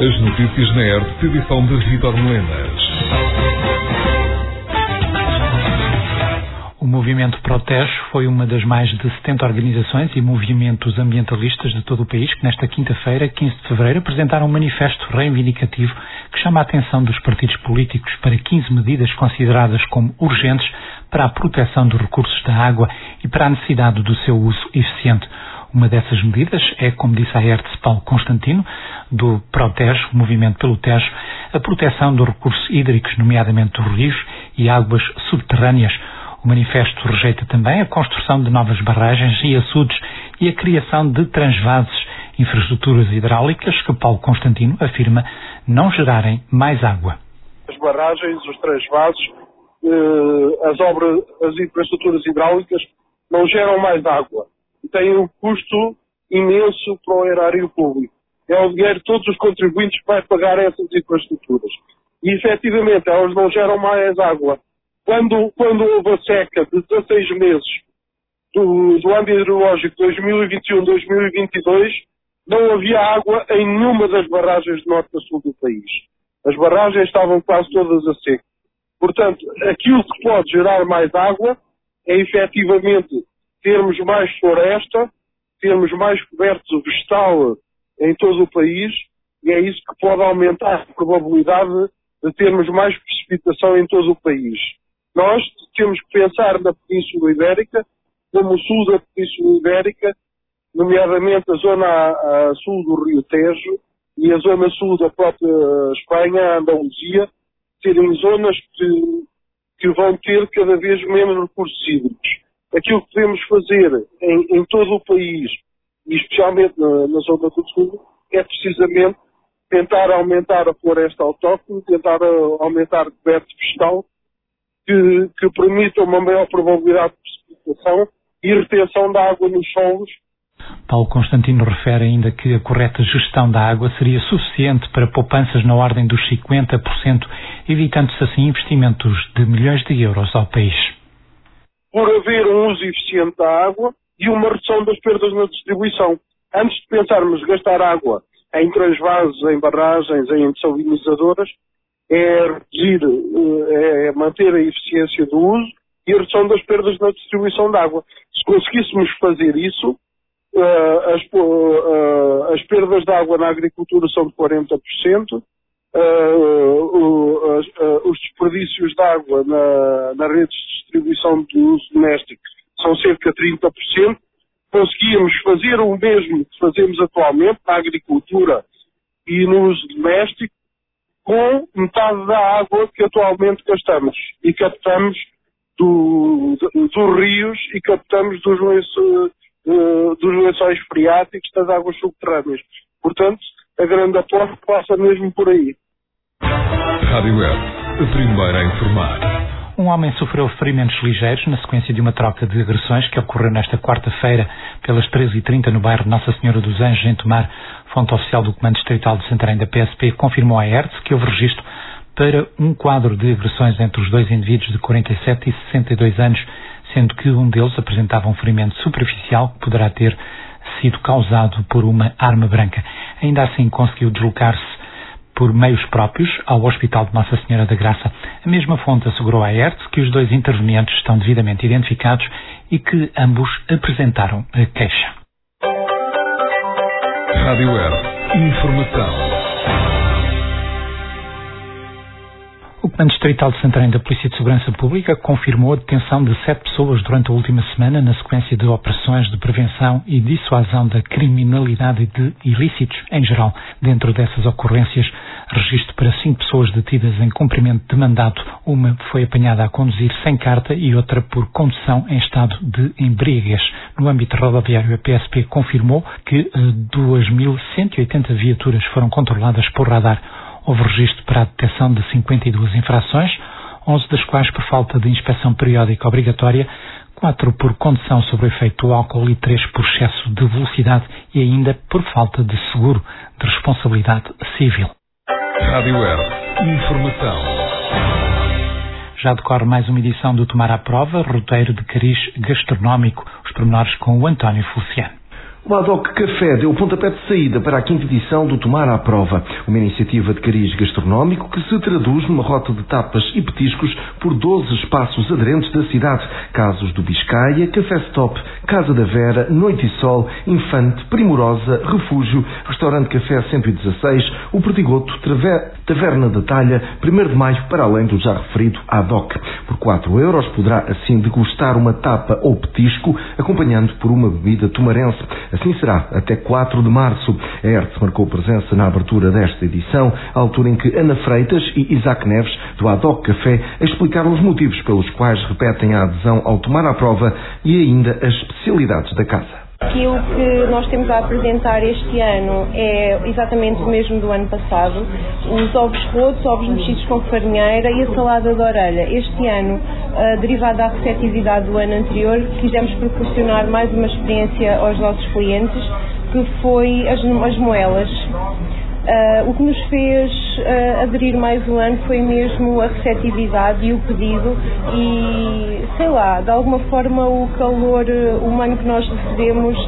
As notícias na ERT, edição de Vitor Melenas. O movimento Protege foi uma das mais de 70 organizações e movimentos ambientalistas de todo o país que nesta quinta-feira, 15 de fevereiro, apresentaram um manifesto reivindicativo que chama a atenção dos partidos políticos para 15 medidas consideradas como urgentes para a proteção dos recursos da água e para a necessidade do seu uso eficiente. Uma dessas medidas é, como disse a Hertz Paulo Constantino, do Protege, o Movimento pelo Tejo, a proteção dos recursos hídricos, nomeadamente dos rios e águas subterrâneas. O manifesto rejeita também a construção de novas barragens e açudes e a criação de transvases, infraestruturas hidráulicas que Paulo Constantino afirma não gerarem mais água. As barragens, os transvases, eh, as obras, as infraestruturas hidráulicas não geram mais água têm um custo imenso para o erário público. É o dinheiro de todos os contribuintes vai pagar essas infraestruturas. E, efetivamente, elas não geram mais água. Quando, quando houve a seca de 16 meses do, do ano hidrológico 2021-2022, não havia água em nenhuma das barragens de norte a sul do país. As barragens estavam quase todas a seco. Portanto, aquilo que pode gerar mais água é efetivamente termos mais floresta, termos mais coberto vegetal em todo o país e é isso que pode aumentar a probabilidade de termos mais precipitação em todo o país. Nós temos que pensar na Península Ibérica, como o sul da Península Ibérica, nomeadamente a zona a, a sul do Rio Tejo e a zona sul da própria Espanha, Andaluzia, serem zonas que, que vão ter cada vez menos recursos hídricos aquilo que podemos fazer em, em todo o país, e especialmente na, na zona do sul, é precisamente tentar aumentar a floresta autóctone, tentar uh, aumentar o coberto vegetal, que, que permita uma maior probabilidade de precipitação e retenção da água nos solos. Paulo Constantino refere ainda que a correta gestão da água seria suficiente para poupanças na ordem dos 50%, evitando-se assim investimentos de milhões de euros ao país por haver um uso eficiente da água e uma redução das perdas na distribuição. Antes de pensarmos gastar água em transvasos, em barragens, em desalinizadoras, é reduzir, eh, é manter a eficiência do uso e a redução das perdas na distribuição de água. Se conseguíssemos fazer isso, eh, as, eh, as perdas de água na agricultura são de 40%, os desperdícios de água na, na redes de distribuição de uso doméstico são cerca de 30%. Conseguíamos fazer o mesmo que fazemos atualmente na agricultura e no uso doméstico com metade da água que atualmente gastamos e captamos do, do, dos rios e captamos dos, lenço, uh, dos lençóis freáticos das águas subterrâneas. Portanto, a grande aposta passa mesmo por aí. Rádio Web, a primeira a informar. Um homem sofreu ferimentos ligeiros na sequência de uma troca de agressões que ocorreu nesta quarta-feira pelas 13h30 no bairro Nossa Senhora dos Anjos, em Tomar. Fonte oficial do Comando Distrital de Santarém da PSP confirmou à ERTS que houve registro para um quadro de agressões entre os dois indivíduos de 47 e 62 anos, sendo que um deles apresentava um ferimento superficial que poderá ter sido causado por uma arma branca. Ainda assim conseguiu deslocar-se por meios próprios ao Hospital de Nossa Senhora da Graça. A mesma fonte assegurou à ERTS que os dois intervenientes estão devidamente identificados e que ambos apresentaram a queixa. Rádio ERTS. Informação. O Comando Distrital de Santarém da Polícia de Segurança Pública confirmou a detenção de sete pessoas durante a última semana na sequência de operações de prevenção e dissuasão da criminalidade de ilícitos em geral. Dentro dessas ocorrências, registro para cinco pessoas detidas em cumprimento de mandato. Uma foi apanhada a conduzir sem carta e outra por condução em estado de embriaguez. No âmbito rodoviário, a PSP confirmou que 2.180 eh, viaturas foram controladas por radar. Houve registro para a detecção de 52 infrações, 11 das quais por falta de inspeção periódica obrigatória, 4 por condução sob o efeito do álcool e 3 por excesso de velocidade e ainda por falta de seguro de responsabilidade civil. Rádio Web. Informação. Já decorre mais uma edição do Tomar à Prova, roteiro de cariz gastronómico. Os pormenores com o António Feliciano. O Adoc Café deu o pontapé de saída para a quinta edição do Tomar à Prova, uma iniciativa de cariz gastronómico que se traduz numa rota de tapas e petiscos por 12 espaços aderentes da cidade. Casos do Biscaia, Café Stop, Casa da Vera, Noite e Sol, Infante, Primorosa, Refúgio, Restaurante Café 116, o Perdigoto, Taverna da Talha, 1 de Maio, para além do já referido Adoc. Por 4 euros poderá assim degustar uma tapa ou petisco, acompanhando por uma bebida tomarense. Assim será até 4 de março. A ERTE marcou presença na abertura desta edição, altura em que Ana Freitas e Isaac Neves, do Adoc Café, explicaram os motivos pelos quais repetem a adesão ao tomar à prova e ainda as especialidades da casa. Aquilo que nós temos a apresentar este ano é exatamente o mesmo do ano passado. Os ovos rotos, ovos mexidos com farinheira e a salada de orelha. Este ano, uh, derivado da receptividade do ano anterior, quisemos proporcionar mais uma experiência aos nossos clientes, que foi as, as moelas. Uh, o que nos fez uh, aderir mais um ano foi mesmo a receptividade e o pedido e, sei lá, de alguma forma o calor humano que nós recebemos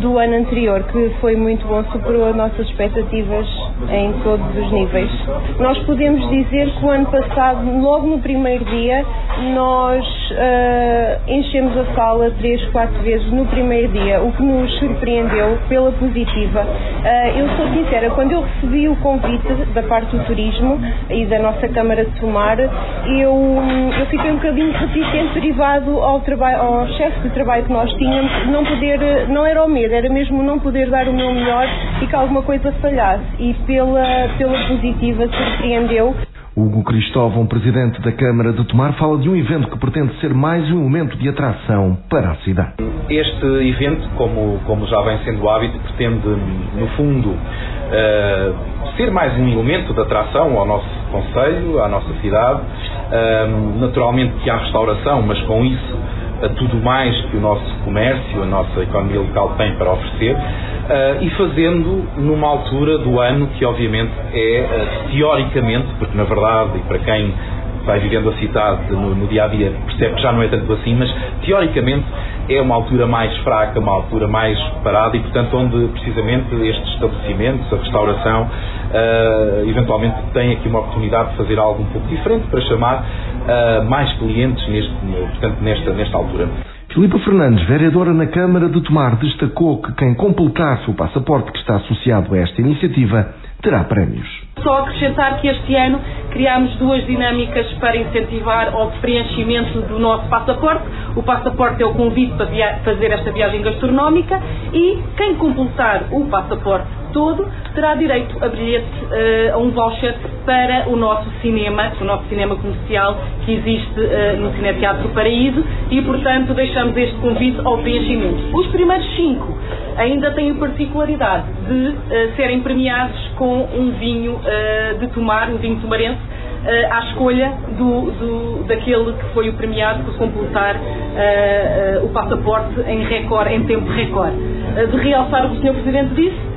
do ano anterior, que foi muito bom, superou as nossas expectativas em todos os níveis. Nós podemos dizer que o ano passado, logo no primeiro dia, nós uh, enchemos a sala três, quatro vezes no primeiro dia, o que nos surpreendeu pela positiva. Uh, eu sou sincera, quando eu recebi o convite da parte do turismo e da nossa Câmara de Tomar, eu, eu fiquei um bocadinho reticente derivado ao, trabalho, ao chefe de trabalho que nós tínhamos, não poder, não era o medo, era mesmo não poder dar o meu melhor e que alguma coisa falhasse. E pela, pela positiva surpreendeu. Hugo Cristóvão, presidente da Câmara de Tomar, fala de um evento que pretende ser mais um momento de atração para a cidade. Este evento, como, como já vem sendo hábito, pretende, no fundo, uh, ser mais um elemento de atração ao nosso Conselho, à nossa cidade. Uh, naturalmente que há restauração, mas com isso a tudo mais que o nosso comércio, a nossa economia local tem para oferecer uh, e fazendo numa altura do ano que obviamente é uh, teoricamente, porque na verdade e para quem vai vivendo a cidade no, no, dia a dia percebe que já não é tanto assim, mas teoricamente é uma altura mais fraca, uma altura mais parada e portanto onde precisamente estes estabelecimentos, a restauração, uh, eventualmente tem aqui uma oportunidade de fazer algo um pouco diferente para chamar uh, mais clientes neste, portanto, nesta, nesta altura. Filipe Fernandes, vereadora na Câmara de Tomar, destacou que quem completasse o passaporte que está associado a esta iniciativa terá prémios. Só acrescentar que este ano criámos duas dinâmicas para incentivar o preenchimento do nosso passaporte. O passaporte é o convite para fazer esta viagem gastronómica e quem completar o passaporte todo terá direito a bilhete, uh, a um voucher para o nosso cinema, o nosso cinema comercial que existe uh, no Cineteatro Paraíso e, portanto, deixamos este convite ao preenchimento. Os primeiros cinco ainda têm a particularidade de uh, serem premiados com um vinho de tomar, um vinho tomarense, uh, à escolha do, do, daquele que foi o premiado por completar uh, uh, o passaporte em em tempo recorde. de realçar o que o Sr. Presidente disse,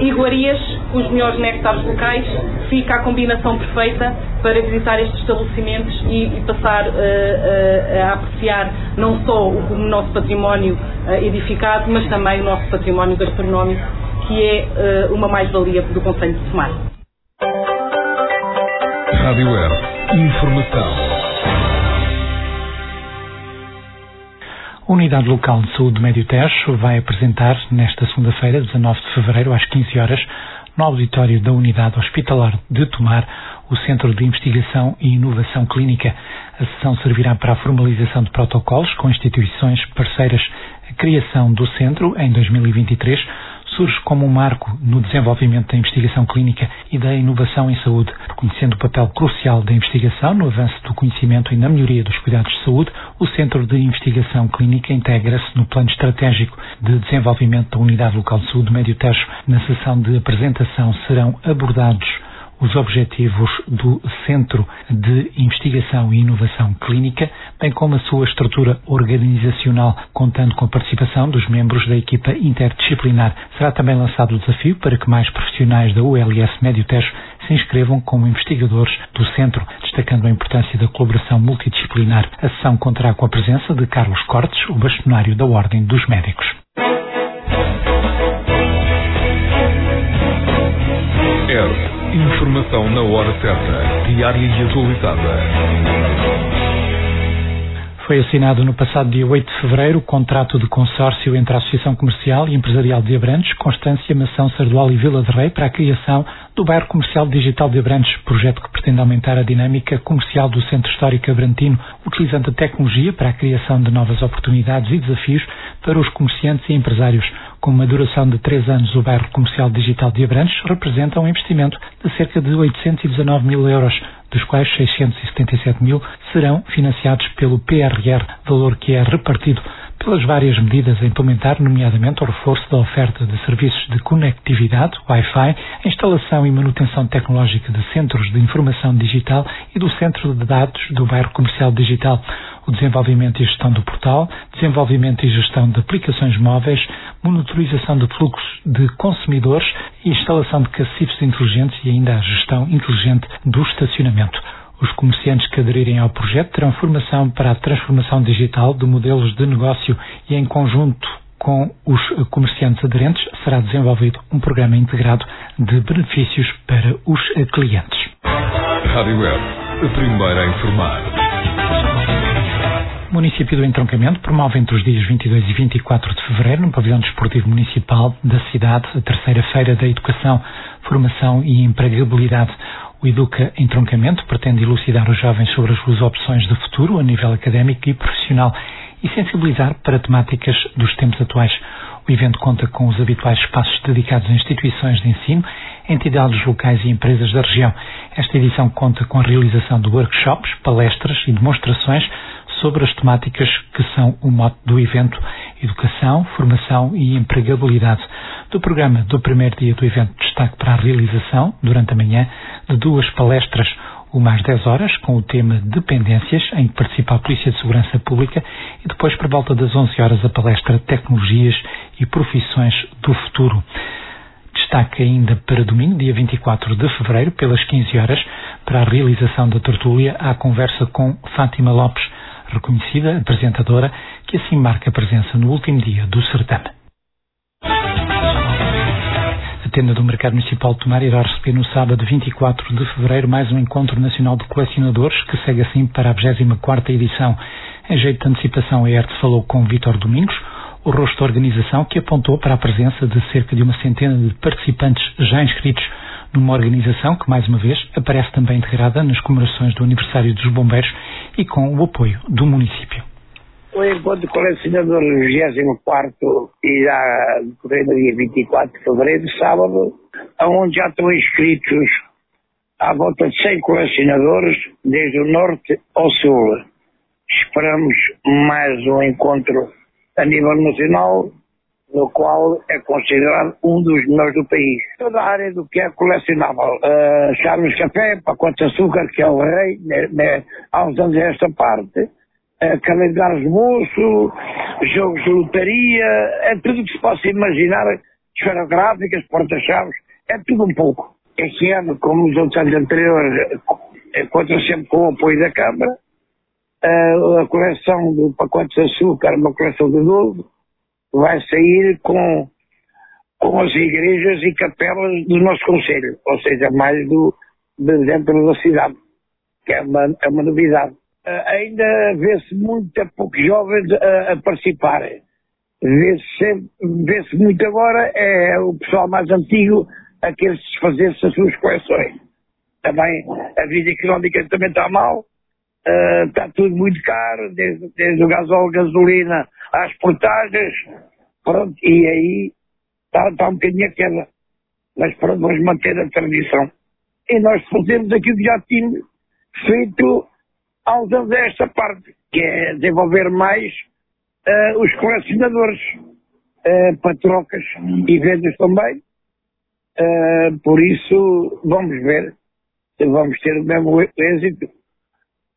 iguarias os melhores néctares locais, fica a combinação perfeita para visitar estes estabelecimentos e, e passar uh, uh, a apreciar não só o, o nosso património uh, edificado, mas também o nosso património gastronómico, que é uma mais-valia do Conselho de Tomar. Rádio Air. Informação. A Unidade Local de Saúde Médio Tejo vai apresentar nesta segunda-feira, 19 de fevereiro, às 15 horas, no auditório da Unidade Hospitalar de Tomar, o Centro de Investigação e Inovação Clínica. A sessão servirá para a formalização de protocolos com instituições parceiras. A criação do centro, em 2023, surge como um marco no desenvolvimento da investigação clínica e da inovação em saúde, reconhecendo o papel crucial da investigação no avanço do conhecimento e na melhoria dos cuidados de saúde. O Centro de Investigação Clínica integra-se no Plano Estratégico de Desenvolvimento da Unidade Local de Saúde Médio Tejo. Na sessão de apresentação serão abordados os objetivos do Centro de Investigação e Inovação Clínica, bem como a sua estrutura organizacional, contando com a participação dos membros da equipa interdisciplinar. Será também lançado o desafio para que mais profissionais da ULS Médio Tejo se inscrevam como investigadores do centro, destacando a importância da colaboração multidisciplinar. A sessão contará com a presença de Carlos Cortes, o bastonário da Ordem dos Médicos. É. Informação na hora certa, diária e atualizada. Foi assinado no passado dia 8 de fevereiro o contrato de consórcio entre a Associação Comercial e Empresarial de Abrantes, Constância, Mação, Sardual e Vila de Rei para a criação do Bairro Comercial Digital de Abrantes, projeto que pretende aumentar a dinâmica comercial do Centro Histórico Abrantino, utilizando a tecnologia para a criação de novas oportunidades e desafios para os comerciantes e empresários. Com uma duração de três anos, o Bairro Comercial Digital de Abrantes representa um investimento de cerca de 819 mil euros dos quais 677 mil serão financiados pelo PRR, valor que é repartido pelas várias medidas a implementar, nomeadamente o reforço da oferta de serviços de conectividade, Wi-Fi, a instalação e manutenção tecnológica de centros de informação digital e do centro de dados do bairro comercial digital, o desenvolvimento e gestão do portal, desenvolvimento e gestão de aplicações móveis, monitorização de fluxos de consumidores e instalação de cacifes inteligentes e ainda a gestão inteligente do estacionamento. Os comerciantes que aderirem ao projeto terão formação para a transformação digital de modelos de negócio e, em conjunto com os comerciantes aderentes, será desenvolvido um programa integrado de benefícios para os clientes. Rádio Web, a primeira a informar. O município do Entroncamento promove entre os dias 22 e 24 de fevereiro, no pavilhão desportivo municipal da cidade, a terceira feira da educação, formação e empregabilidade. O Educa Entroncamento pretende elucidar os jovens sobre as suas opções de futuro a nível académico e profissional e sensibilizar para temáticas dos tempos atuais. O evento conta com os habituais espaços dedicados a instituições de ensino, entidades locais e empresas da região. Esta edição conta com a realização de workshops, palestras e demonstrações sobre as temáticas que são o mote do evento: educação, formação e empregabilidade. Do programa do primeiro dia do evento, destaque para a realização, durante a manhã, de duas palestras, uma às 10 horas, com o tema Dependências, em que participa a Polícia de Segurança Pública, e depois, por volta das 11 horas, a palestra Tecnologias e Profissões do Futuro. Destaque ainda para domingo, dia 24 de fevereiro, pelas 15 horas, para a realização da tertúlia, à conversa com Fátima Lopes, reconhecida apresentadora, que assim marca a presença no último dia do certame. A tenda do Mercado Municipal de Tomar irá receber no sábado 24 de fevereiro mais um encontro nacional de colecionadores, que segue assim para a 24 edição. Em jeito de antecipação, a ERT falou com Vítor Domingos, o rosto da organização, que apontou para a presença de cerca de uma centena de participantes já inscritos numa organização que, mais uma vez, aparece também integrada nas comemorações do aniversário dos bombeiros e com o apoio do município. O encontro colecionador 24 irá decorrer no dia 24 de fevereiro, sábado, onde já estão inscritos à volta de 100 colecionadores, desde o norte ao sul. Esperamos mais um encontro a nível nacional, no qual é considerado um dos melhores do país. Toda a área do que é colecionável, uh, chaves café, pacotes de açúcar, que é o rei, né, né, há uns anos esta parte, uh, calendários de bolso, jogos de lotaria, é tudo o que se possa imaginar, esferográficas, porta-chaves, é tudo um pouco. Este ano, como nos outros anos anteriores, conta sempre com o apoio da Câmara, uh, a coleção do pacote de açúcar, uma coleção de 12, vai sair com, com as igrejas e capelas do nosso Conselho, ou seja, mais do, de dentro da cidade, que é uma, é uma novidade. Uh, ainda vê-se muito poucos jovens a, a participar. Vê-se vê muito agora é o pessoal mais antigo a querer desfazer-se as suas coleções. Também a vida económica também está mal, está tudo muito caro, desde, desde o gasóleo, gasolina, às portagens, pronto, e aí está, está um bocadinho a queda. Mas pronto, vamos manter a tradição. E nós fazemos aquilo que já tínhamos feito uns anos esta parte, que é desenvolver mais uh, os colecionadores uh, para trocas e vendas também. Por isso, vamos ver se vamos ter o mesmo êxito,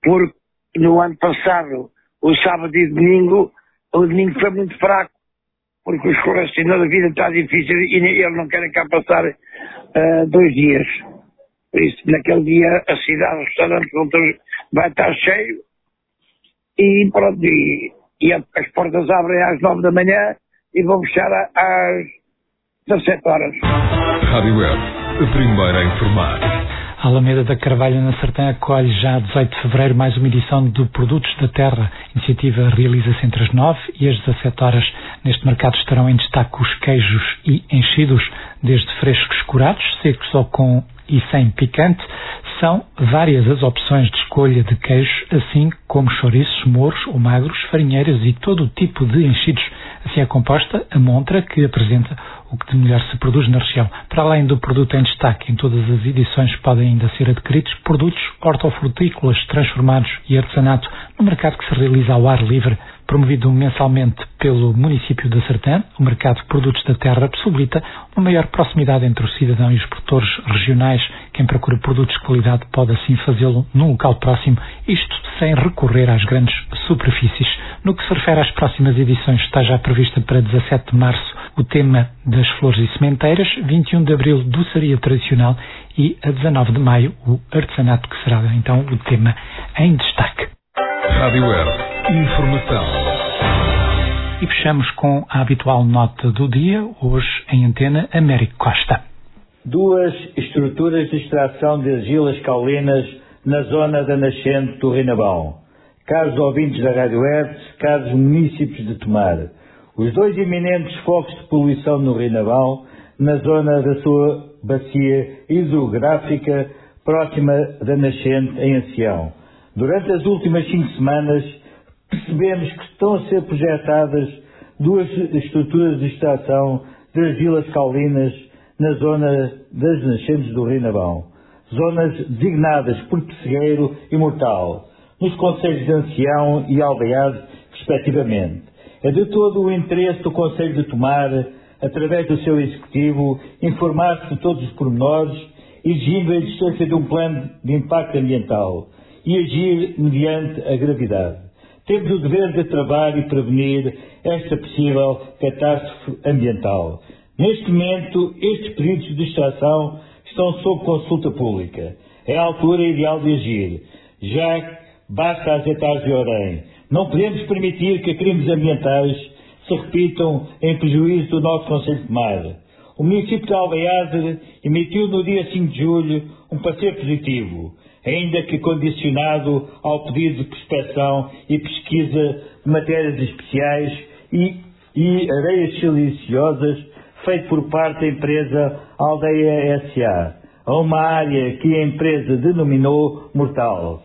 porque no ano passado, o sábado e domingo, o domingo foi muito fraco, porque os colecionadores, a vida está difícil e eles não querem cá passar uh, dois dias. Por isso, naquele dia, a cidade, o restaurante vai estar cheio e pronto, e, e as portas abrem às nove da manhã e vão fechar às 17 horas. Rádio Web, a primeira a informar. A Alameda da Carvalho na Sertã acolhe já a 18 de fevereiro mais uma edição do Produtos da Terra. A iniciativa realiza-se entre as 9 e as 17 horas. Neste mercado estarão em destaque os queijos e enchidos, desde frescos curados, secos ou com e sem picante, são várias as opções de escolha de queijos, assim como chouriços, moros ou magros, farinheiras e todo o tipo de enchidos. Assim é composta a montra que apresenta o que de melhor se produz na região. Para além do produto em destaque, em todas as edições podem ainda ser adquiridos produtos hortofrutícolas transformados e artesanato no mercado que se realiza ao ar livre promovido mensalmente pelo município de Sertã, o mercado de produtos da terra possibilita uma maior proximidade entre o cidadão e os produtores regionais. Quem procura produtos de qualidade pode assim fazê-lo num local próximo, isto sem recorrer às grandes superfícies. No que se refere às próximas edições, está já prevista para 17 de março o tema das flores e sementeiras, 21 de abril, doçaria tradicional e a 19 de maio, o artesanato, que será então o tema em destaque. Rádio Web. Informação. E fechamos com a habitual nota do dia, hoje em antena, Américo Costa. Duas estruturas de extração de argilas caulinas na zona da nascente do Rinabão. Caros ouvintes da Rádio Hertz, caros municípios de Tomar. Os dois iminentes focos de poluição no Rinabão, na zona da sua bacia hidrográfica próxima da nascente em Ancião. Durante as últimas cinco semanas, percebemos que estão a ser projetadas duas estruturas de extração de argilas caulinas na zona das nascentes do Rinabão, zonas designadas por Pessegueiro e Mortal, nos conselhos de Ancião e Aldeado, respectivamente. É de todo o interesse do Conselho de Tomar, através do seu Executivo, informar-se de todos os pormenores, exigindo a existência de um plano de impacto ambiental e agir mediante a gravidade. Temos o dever de travar e prevenir esta possível catástrofe ambiental. Neste momento, estes pedidos de extração estão sob consulta pública. É a altura ideal de agir. Já basta azeitar de orém. Não podemos permitir que crimes ambientais se repitam em prejuízo do nosso Conselho de Mar. O município de Alveiade emitiu no dia 5 de julho um parecer positivo ainda que condicionado ao pedido de prospeção e pesquisa de matérias especiais e, e areias siliciosas feito por parte da empresa Aldeia SA, a uma área que a empresa denominou mortal.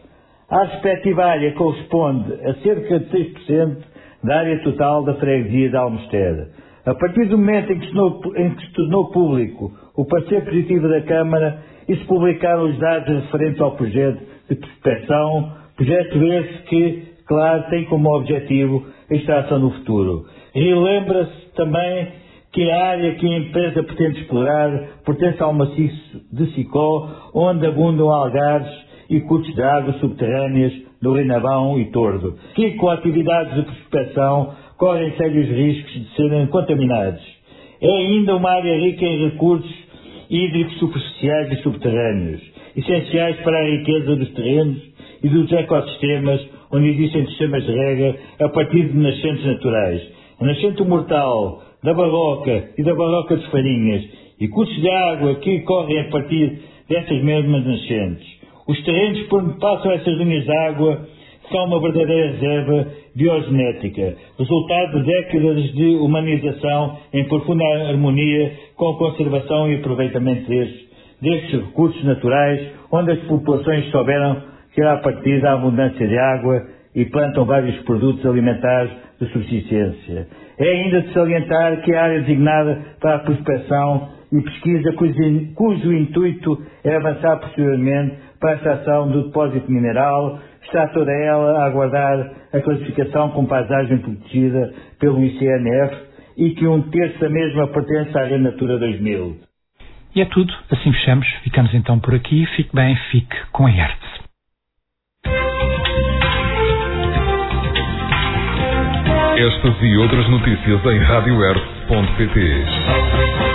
A respectiva área corresponde a cerca de 6% da área total da freguesia de Almester. A partir do momento em que, tornou, em que se tornou público o parecer positivo da Câmara, e se publicaram os dados referentes ao projeto de prospecção, projeto esse que, claro, tem como objetivo a extração no futuro. Lembra-se também que a área que a empresa pretende explorar pertence ao maciço de Sicó, onde abundam algares e curtos de água subterrâneas do Renavão e Tordo, que com atividades de prospecção correm sérios riscos de serem contaminados. É ainda uma área rica em recursos hídricos superficiais e subterrâneos, essenciais para a riqueza dos terrenos e dos ecossistemas onde existem sistemas de rega a partir de nascentes naturais. A nascente mortal da Barroca e da Barroca de Farinhas e cursos de água que correm a partir dessas mesmas nascentes. Os terrenos por onde passam essas linhas de água são uma verdadeira reserva biogenética, resultado de décadas de humanização em profunda harmonia com a conservação e aproveitamento destes, destes recursos naturais, onde as populações souberam tirar partido da abundância de água e plantam vários produtos alimentares de subsistência. É ainda de salientar que a área designada para a prospecção e pesquisa, cujo, cujo intuito é avançar posteriormente para a extração do depósito mineral, está toda ela a aguardar a classificação com paisagem protegida pelo ICNF e que um terço da mesma pertence à Rede Natura 2000. E é tudo, assim fechamos. Ficamos então por aqui. Fique bem, fique com a Hertz. Estas e outras notícias em radiohertz.pt